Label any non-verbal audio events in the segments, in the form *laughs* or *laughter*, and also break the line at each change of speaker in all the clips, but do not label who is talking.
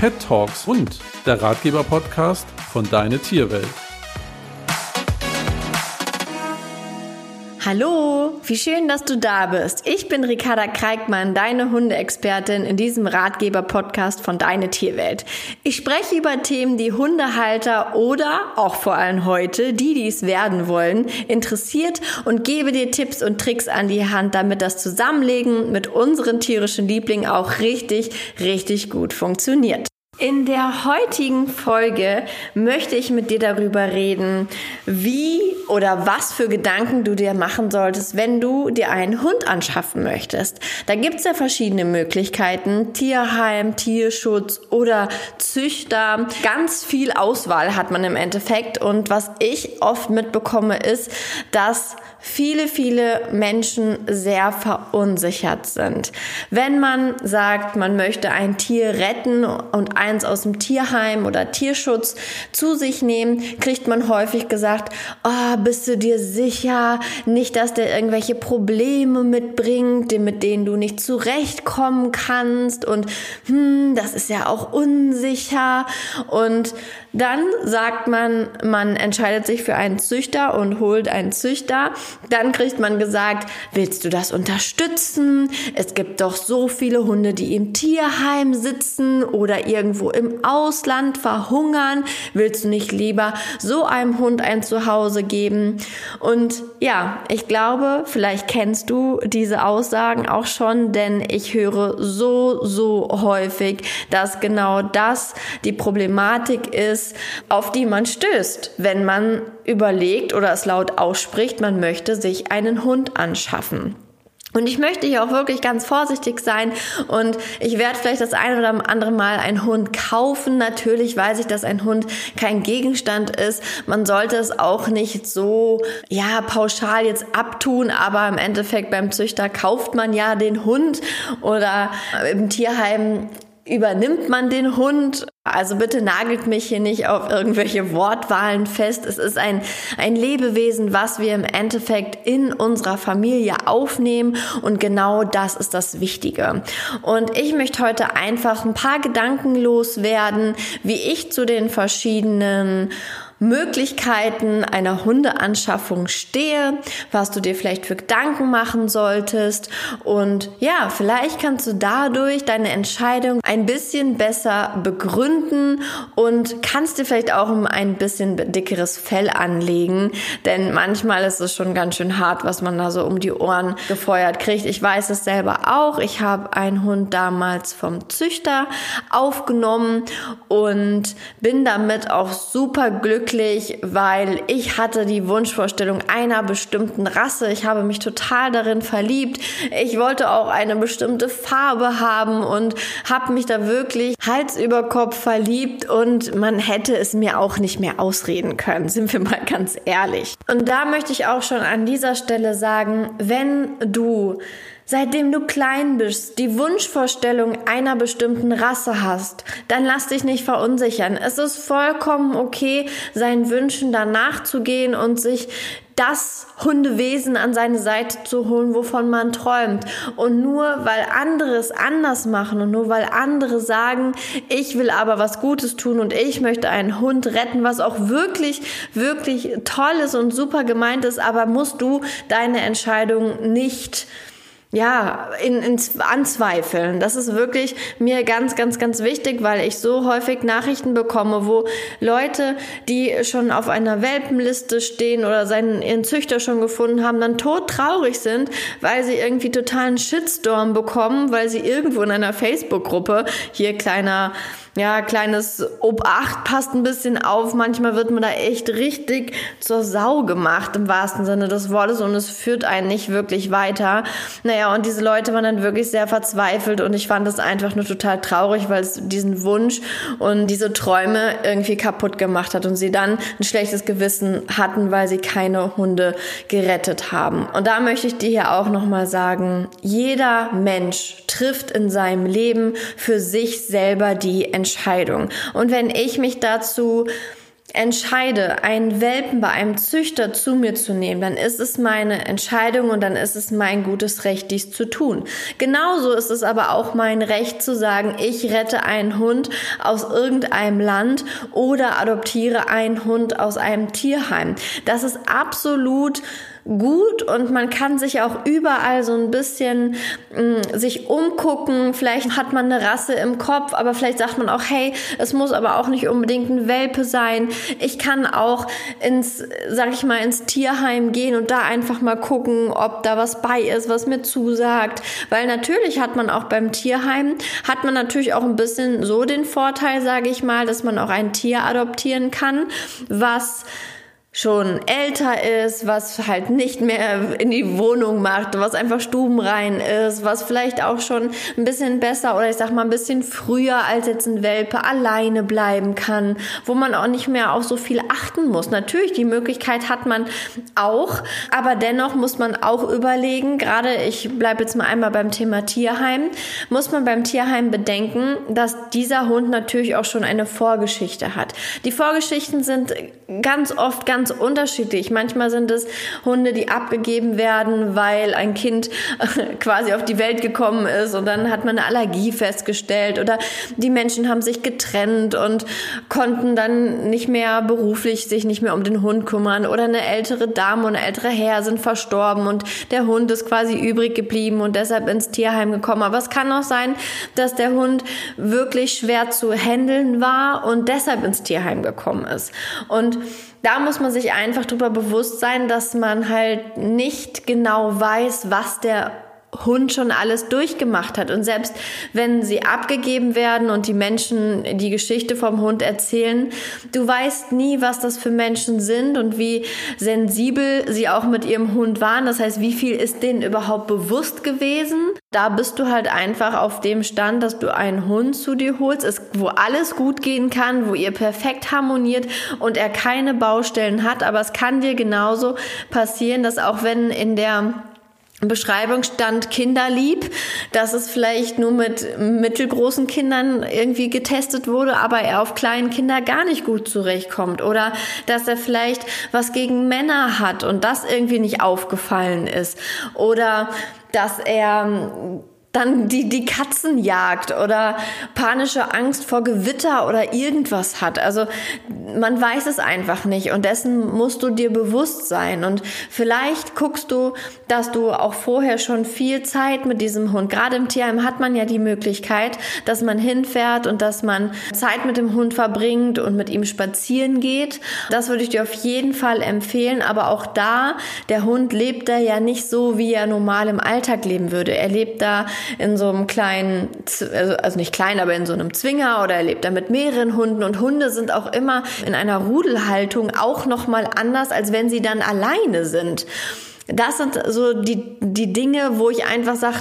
Pet Talks und der Ratgeber-Podcast von Deine Tierwelt.
Hallo, wie schön, dass du da bist. Ich bin Ricarda Kreikmann, deine Hundeexpertin in diesem Ratgeber-Podcast von Deine Tierwelt. Ich spreche über Themen, die Hundehalter oder auch vor allem heute, die dies werden wollen, interessiert und gebe dir Tipps und Tricks an die Hand, damit das Zusammenlegen mit unseren tierischen Lieblingen auch richtig, richtig gut funktioniert. In der heutigen Folge möchte ich mit dir darüber reden, wie oder was für Gedanken du dir machen solltest, wenn du dir einen Hund anschaffen möchtest. Da gibt's ja verschiedene Möglichkeiten. Tierheim, Tierschutz oder Züchter. Ganz viel Auswahl hat man im Endeffekt. Und was ich oft mitbekomme, ist, dass viele, viele Menschen sehr verunsichert sind. Wenn man sagt, man möchte ein Tier retten und eins aus dem Tierheim oder Tierschutz zu sich nehmen, kriegt man häufig gesagt, oh, bist du dir sicher, nicht, dass der irgendwelche Probleme mitbringt, mit denen du nicht zurechtkommen kannst und hm, das ist ja auch unsicher und dann sagt man, man entscheidet sich für einen Züchter und holt einen Züchter. Dann kriegt man gesagt, willst du das unterstützen? Es gibt doch so viele Hunde, die im Tierheim sitzen oder irgendwo im Ausland verhungern. Willst du nicht lieber so einem Hund ein Zuhause geben? Und ja, ich glaube, vielleicht kennst du diese Aussagen auch schon, denn ich höre so, so häufig, dass genau das die Problematik ist, ist, auf die man stößt, wenn man überlegt oder es laut ausspricht, man möchte sich einen Hund anschaffen. Und ich möchte hier auch wirklich ganz vorsichtig sein und ich werde vielleicht das ein oder andere Mal einen Hund kaufen. Natürlich weiß ich, dass ein Hund kein Gegenstand ist. Man sollte es auch nicht so, ja, pauschal jetzt abtun, aber im Endeffekt beim Züchter kauft man ja den Hund oder im Tierheim übernimmt man den Hund? Also bitte nagelt mich hier nicht auf irgendwelche Wortwahlen fest. Es ist ein, ein Lebewesen, was wir im Endeffekt in unserer Familie aufnehmen und genau das ist das Wichtige. Und ich möchte heute einfach ein paar Gedanken loswerden, wie ich zu den verschiedenen Möglichkeiten einer Hundeanschaffung stehe, was du dir vielleicht für Gedanken machen solltest und ja, vielleicht kannst du dadurch deine Entscheidung ein bisschen besser begründen und kannst dir vielleicht auch ein bisschen dickeres Fell anlegen, denn manchmal ist es schon ganz schön hart, was man da so um die Ohren gefeuert kriegt. Ich weiß es selber auch. Ich habe einen Hund damals vom Züchter aufgenommen und bin damit auch super glücklich, weil ich hatte die Wunschvorstellung einer bestimmten Rasse. Ich habe mich total darin verliebt. Ich wollte auch eine bestimmte Farbe haben und habe mich da wirklich Hals über Kopf verliebt und man hätte es mir auch nicht mehr ausreden können, sind wir mal ganz ehrlich. Und da möchte ich auch schon an dieser Stelle sagen, wenn du Seitdem du klein bist, die Wunschvorstellung einer bestimmten Rasse hast, dann lass dich nicht verunsichern. Es ist vollkommen okay, seinen Wünschen danach zu gehen und sich das Hundewesen an seine Seite zu holen, wovon man träumt. Und nur weil andere es anders machen und nur weil andere sagen, ich will aber was Gutes tun und ich möchte einen Hund retten, was auch wirklich, wirklich toll ist und super gemeint ist, aber musst du deine Entscheidung nicht ja, in, in anzweifeln. Das ist wirklich mir ganz, ganz, ganz wichtig, weil ich so häufig Nachrichten bekomme, wo Leute, die schon auf einer Welpenliste stehen oder seinen ihren Züchter schon gefunden haben, dann todtraurig sind, weil sie irgendwie totalen Shitstorm bekommen, weil sie irgendwo in einer Facebook-Gruppe hier kleiner ja, kleines Obacht passt ein bisschen auf. Manchmal wird man da echt richtig zur Sau gemacht im wahrsten Sinne des Wortes und es führt einen nicht wirklich weiter. Naja, und diese Leute waren dann wirklich sehr verzweifelt und ich fand das einfach nur total traurig, weil es diesen Wunsch und diese Träume irgendwie kaputt gemacht hat und sie dann ein schlechtes Gewissen hatten, weil sie keine Hunde gerettet haben. Und da möchte ich dir hier auch nochmal sagen, jeder Mensch trifft in seinem Leben für sich selber die Entscheidung. Und wenn ich mich dazu entscheide, einen Welpen bei einem Züchter zu mir zu nehmen, dann ist es meine Entscheidung und dann ist es mein gutes Recht, dies zu tun. Genauso ist es aber auch mein Recht zu sagen, ich rette einen Hund aus irgendeinem Land oder adoptiere einen Hund aus einem Tierheim. Das ist absolut gut und man kann sich auch überall so ein bisschen mh, mm, sich umgucken. Vielleicht hat man eine Rasse im Kopf, aber vielleicht sagt man auch, hey, es muss aber auch nicht unbedingt ein Welpe sein. Ich kann auch ins, sag ich mal, ins Tierheim gehen und da einfach mal gucken, ob da was bei ist, was mir zusagt. Weil natürlich hat man auch beim Tierheim, hat man natürlich auch ein bisschen so den Vorteil, sage ich mal, dass man auch ein Tier adoptieren kann, was schon älter ist, was halt nicht mehr in die Wohnung macht, was einfach stubenrein ist, was vielleicht auch schon ein bisschen besser oder ich sag mal ein bisschen früher als jetzt ein Welpe alleine bleiben kann, wo man auch nicht mehr auf so viel achten muss. Natürlich, die Möglichkeit hat man auch, aber dennoch muss man auch überlegen, gerade ich bleibe jetzt mal einmal beim Thema Tierheim, muss man beim Tierheim bedenken, dass dieser Hund natürlich auch schon eine Vorgeschichte hat. Die Vorgeschichten sind ganz oft ganz ganz unterschiedlich. Manchmal sind es Hunde, die abgegeben werden, weil ein Kind quasi auf die Welt gekommen ist und dann hat man eine Allergie festgestellt oder die Menschen haben sich getrennt und konnten dann nicht mehr beruflich sich nicht mehr um den Hund kümmern oder eine ältere Dame und ein älterer Herr sind verstorben und der Hund ist quasi übrig geblieben und deshalb ins Tierheim gekommen. Aber es kann auch sein, dass der Hund wirklich schwer zu handeln war und deshalb ins Tierheim gekommen ist. Und da muss man sich einfach darüber bewusst sein, dass man halt nicht genau weiß, was der Hund schon alles durchgemacht hat. Und selbst wenn sie abgegeben werden und die Menschen die Geschichte vom Hund erzählen, du weißt nie, was das für Menschen sind und wie sensibel sie auch mit ihrem Hund waren. Das heißt, wie viel ist denen überhaupt bewusst gewesen? Da bist du halt einfach auf dem Stand, dass du einen Hund zu dir holst, wo alles gut gehen kann, wo ihr perfekt harmoniert und er keine Baustellen hat. Aber es kann dir genauso passieren, dass auch wenn in der Beschreibung stand kinderlieb, dass es vielleicht nur mit mittelgroßen Kindern irgendwie getestet wurde, aber er auf kleinen Kinder gar nicht gut zurechtkommt. Oder dass er vielleicht was gegen Männer hat und das irgendwie nicht aufgefallen ist. Oder dass er dann die, die Katzen jagt oder panische Angst vor Gewitter oder irgendwas hat. Also man weiß es einfach nicht und dessen musst du dir bewusst sein. Und vielleicht guckst du, dass du auch vorher schon viel Zeit mit diesem Hund, gerade im Tierheim hat man ja die Möglichkeit, dass man hinfährt und dass man Zeit mit dem Hund verbringt und mit ihm spazieren geht. Das würde ich dir auf jeden Fall empfehlen. Aber auch da, der Hund lebt da ja nicht so, wie er normal im Alltag leben würde. Er lebt da in so einem kleinen, also, also nicht klein, aber in so einem Zwinger oder er lebt da mit mehreren Hunden und Hunde sind auch immer in einer Rudelhaltung auch nochmal anders, als wenn sie dann alleine sind. Das sind so die, die Dinge, wo ich einfach sage,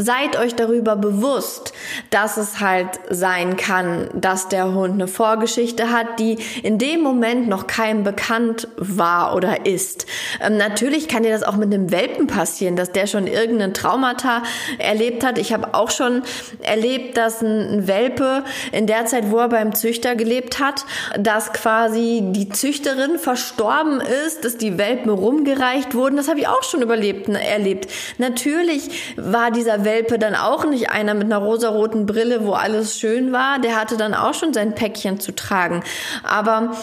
Seid euch darüber bewusst, dass es halt sein kann, dass der Hund eine Vorgeschichte hat, die in dem Moment noch keinem bekannt war oder ist. Ähm, natürlich kann dir das auch mit einem Welpen passieren, dass der schon irgendeinen Traumata erlebt hat. Ich habe auch schon erlebt, dass ein Welpe in der Zeit, wo er beim Züchter gelebt hat, dass quasi die Züchterin verstorben ist, dass die Welpen rumgereicht wurden. Das habe ich auch schon überlebt, erlebt. Natürlich war dieser Welpe dann auch nicht einer mit einer rosaroten Brille, wo alles schön war. Der hatte dann auch schon sein Päckchen zu tragen. Aber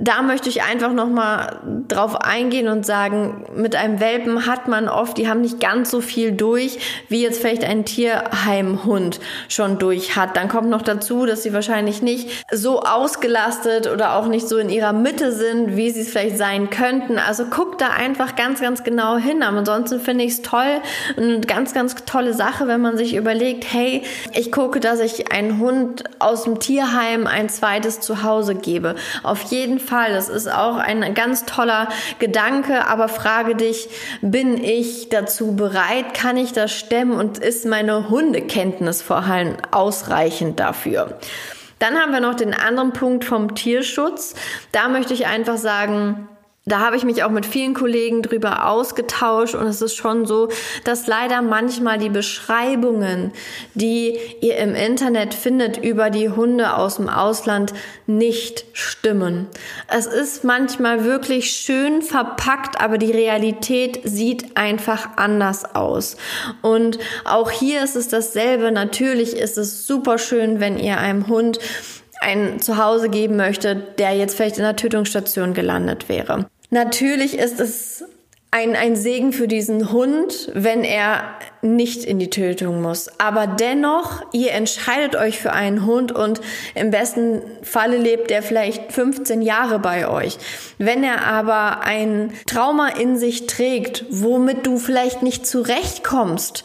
da möchte ich einfach nochmal drauf eingehen und sagen, mit einem Welpen hat man oft, die haben nicht ganz so viel durch, wie jetzt vielleicht ein Tierheimhund schon durch hat. Dann kommt noch dazu, dass sie wahrscheinlich nicht so ausgelastet oder auch nicht so in ihrer Mitte sind, wie sie es vielleicht sein könnten. Also guckt da einfach ganz, ganz genau hin. Aber ansonsten finde ich es toll, eine ganz, ganz tolle Sache, wenn man sich überlegt, hey, ich gucke, dass ich einen Hund aus dem Tierheim ein zweites Zuhause gebe. Auf jeden Fall. Das ist auch ein ganz toller Gedanke, aber frage dich, bin ich dazu bereit? Kann ich das stemmen? Und ist meine Hundekenntnis vor allem ausreichend dafür? Dann haben wir noch den anderen Punkt vom Tierschutz. Da möchte ich einfach sagen, da habe ich mich auch mit vielen Kollegen drüber ausgetauscht und es ist schon so, dass leider manchmal die Beschreibungen, die ihr im Internet findet über die Hunde aus dem Ausland, nicht stimmen. Es ist manchmal wirklich schön verpackt, aber die Realität sieht einfach anders aus. Und auch hier ist es dasselbe. Natürlich ist es super schön, wenn ihr einem Hund ein Zuhause geben möchte, der jetzt vielleicht in der Tötungsstation gelandet wäre. Natürlich ist es ein, ein Segen für diesen Hund, wenn er nicht in die Tötung muss. Aber dennoch, ihr entscheidet euch für einen Hund und im besten Falle lebt er vielleicht 15 Jahre bei euch. Wenn er aber ein Trauma in sich trägt, womit du vielleicht nicht zurechtkommst,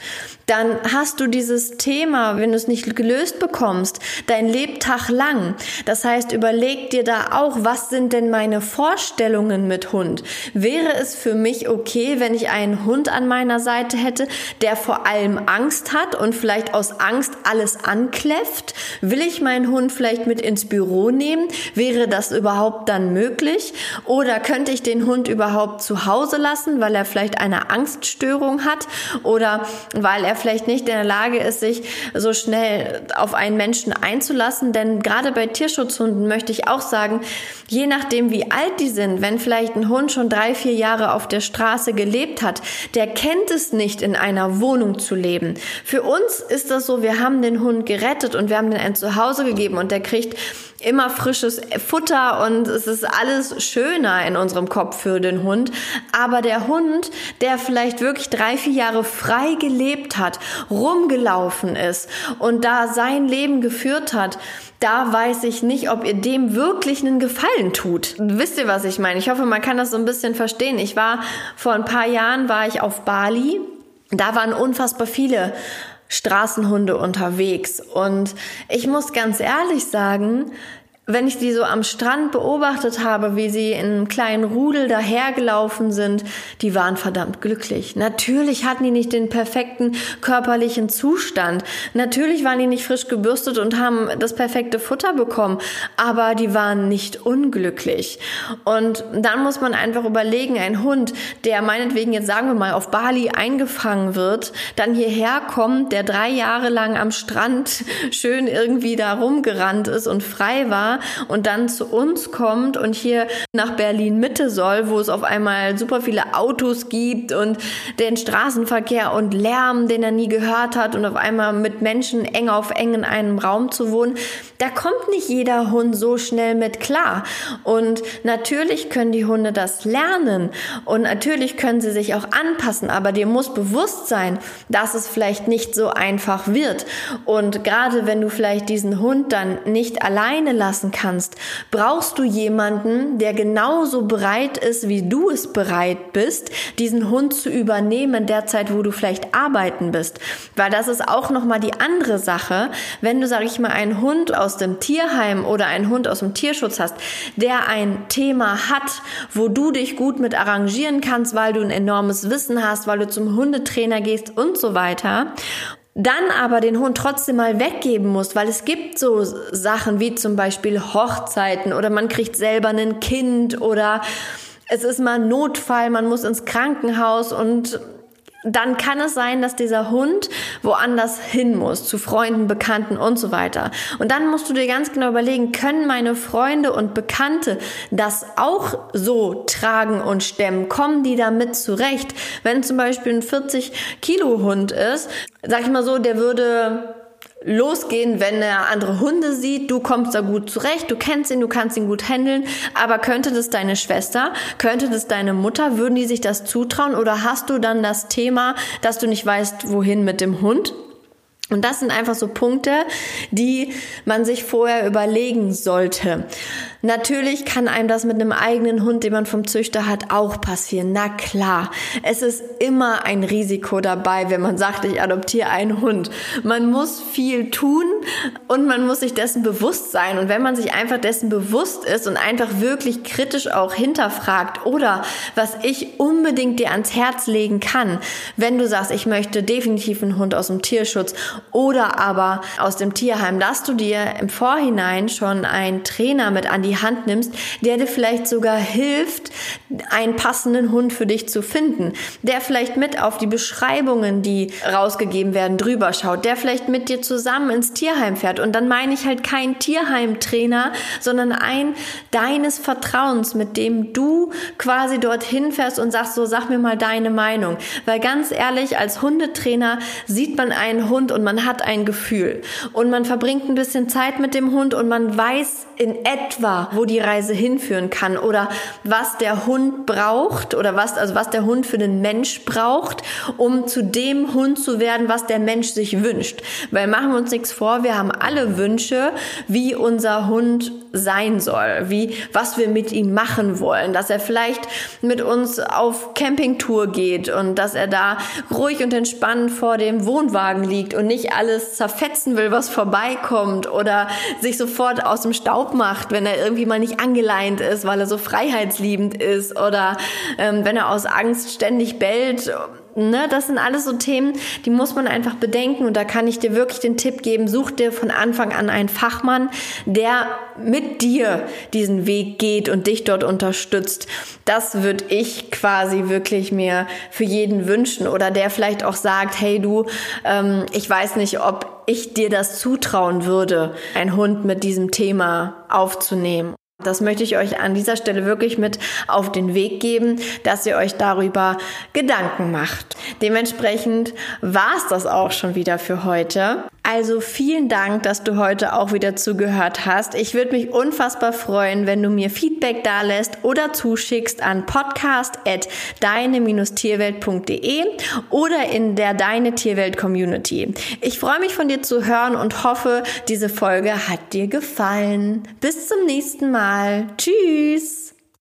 dann hast du dieses Thema, wenn du es nicht gelöst bekommst, dein Lebtag lang. Das heißt, überleg dir da auch, was sind denn meine Vorstellungen mit Hund? Wäre es für mich okay, wenn ich einen Hund an meiner Seite hätte, der vor allem Angst hat und vielleicht aus Angst alles ankläfft? Will ich meinen Hund vielleicht mit ins Büro nehmen? Wäre das überhaupt dann möglich? Oder könnte ich den Hund überhaupt zu Hause lassen, weil er vielleicht eine Angststörung hat oder weil er vielleicht nicht in der Lage ist, sich so schnell auf einen Menschen einzulassen. Denn gerade bei Tierschutzhunden möchte ich auch sagen, je nachdem wie alt die sind, wenn vielleicht ein Hund schon drei, vier Jahre auf der Straße gelebt hat, der kennt es nicht, in einer Wohnung zu leben. Für uns ist das so, wir haben den Hund gerettet und wir haben den ein Zuhause gegeben und der kriegt immer frisches Futter und es ist alles schöner in unserem Kopf für den Hund. Aber der Hund, der vielleicht wirklich drei, vier Jahre frei gelebt hat, rumgelaufen ist und da sein Leben geführt hat, da weiß ich nicht, ob ihr dem wirklich einen Gefallen tut. Wisst ihr, was ich meine? Ich hoffe, man kann das so ein bisschen verstehen. Ich war vor ein paar Jahren war ich auf Bali. Da waren unfassbar viele Straßenhunde unterwegs. Und ich muss ganz ehrlich sagen, wenn ich die so am Strand beobachtet habe, wie sie in einem kleinen Rudel dahergelaufen sind, die waren verdammt glücklich. Natürlich hatten die nicht den perfekten körperlichen Zustand. Natürlich waren die nicht frisch gebürstet und haben das perfekte Futter bekommen, aber die waren nicht unglücklich. Und dann muss man einfach überlegen, ein Hund, der meinetwegen jetzt sagen wir mal auf Bali eingefangen wird, dann hierher kommt, der drei Jahre lang am Strand *laughs* schön irgendwie da rumgerannt ist und frei war, und dann zu uns kommt und hier nach Berlin Mitte soll, wo es auf einmal super viele Autos gibt und den Straßenverkehr und Lärm, den er nie gehört hat und auf einmal mit Menschen eng auf eng in einem Raum zu wohnen, da kommt nicht jeder Hund so schnell mit klar. Und natürlich können die Hunde das lernen und natürlich können sie sich auch anpassen, aber dir muss bewusst sein, dass es vielleicht nicht so einfach wird. Und gerade wenn du vielleicht diesen Hund dann nicht alleine lassen lassen kannst, brauchst du jemanden, der genauso bereit ist, wie du es bereit bist, diesen Hund zu übernehmen, derzeit, wo du vielleicht arbeiten bist. Weil das ist auch nochmal die andere Sache, wenn du, sag ich mal, einen Hund aus dem Tierheim oder einen Hund aus dem Tierschutz hast, der ein Thema hat, wo du dich gut mit arrangieren kannst, weil du ein enormes Wissen hast, weil du zum Hundetrainer gehst und so weiter dann aber den Hund trotzdem mal weggeben musst, weil es gibt so Sachen wie zum Beispiel Hochzeiten oder man kriegt selber ein Kind oder es ist mal Notfall, man muss ins Krankenhaus und dann kann es sein, dass dieser Hund woanders hin muss, zu Freunden, Bekannten und so weiter. Und dann musst du dir ganz genau überlegen, können meine Freunde und Bekannte das auch so tragen und stemmen? Kommen die damit zurecht? Wenn zum Beispiel ein 40 Kilo Hund ist, sag ich mal so, der würde losgehen, wenn er andere Hunde sieht. Du kommst da gut zurecht, du kennst ihn, du kannst ihn gut handeln. Aber könnte das deine Schwester, könnte das deine Mutter, würden die sich das zutrauen? Oder hast du dann das Thema, dass du nicht weißt, wohin mit dem Hund? Und das sind einfach so Punkte, die man sich vorher überlegen sollte. Natürlich kann einem das mit einem eigenen Hund, den man vom Züchter hat, auch passieren. Na klar, es ist immer ein Risiko dabei, wenn man sagt, ich adoptiere einen Hund. Man muss viel tun und man muss sich dessen bewusst sein. Und wenn man sich einfach dessen bewusst ist und einfach wirklich kritisch auch hinterfragt oder was ich unbedingt dir ans Herz legen kann, wenn du sagst, ich möchte definitiv einen Hund aus dem Tierschutz oder aber aus dem Tierheim, dass du dir im Vorhinein schon einen Trainer mit an die Hand nimmst, der dir vielleicht sogar hilft, einen passenden Hund für dich zu finden, der vielleicht mit auf die Beschreibungen, die rausgegeben werden, drüber schaut, der vielleicht mit dir zusammen ins Tierheim fährt. Und dann meine ich halt kein Tierheimtrainer, sondern ein deines Vertrauens, mit dem du quasi dorthin fährst und sagst, so sag mir mal deine Meinung. Weil ganz ehrlich, als Hundetrainer sieht man einen Hund und man hat ein Gefühl. Und man verbringt ein bisschen Zeit mit dem Hund und man weiß in etwa, wo die Reise hinführen kann oder was der Hund braucht oder was, also was der Hund für den Mensch braucht, um zu dem Hund zu werden, was der Mensch sich wünscht. Weil machen wir uns nichts vor, wir haben alle Wünsche, wie unser Hund sein soll, wie, was wir mit ihm machen wollen, dass er vielleicht mit uns auf Campingtour geht und dass er da ruhig und entspannt vor dem Wohnwagen liegt und nicht alles zerfetzen will, was vorbeikommt oder sich sofort aus dem Staub macht, wenn er irgendwie mal nicht angeleint ist, weil er so freiheitsliebend ist oder ähm, wenn er aus Angst ständig bellt Ne, das sind alles so Themen, die muss man einfach bedenken. Und da kann ich dir wirklich den Tipp geben, such dir von Anfang an einen Fachmann, der mit dir diesen Weg geht und dich dort unterstützt. Das würde ich quasi wirklich mir für jeden wünschen. Oder der vielleicht auch sagt, hey du, ähm, ich weiß nicht, ob ich dir das zutrauen würde, einen Hund mit diesem Thema aufzunehmen. Das möchte ich euch an dieser Stelle wirklich mit auf den Weg geben, dass ihr euch darüber Gedanken macht. Dementsprechend war es das auch schon wieder für heute. Also vielen Dank, dass du heute auch wieder zugehört hast. Ich würde mich unfassbar freuen, wenn du mir Feedback da lässt oder zuschickst an podcast.deine-tierwelt.de oder in der Deine Tierwelt Community. Ich freue mich von dir zu hören und hoffe, diese Folge hat dir gefallen. Bis zum nächsten Mal. Tschüss!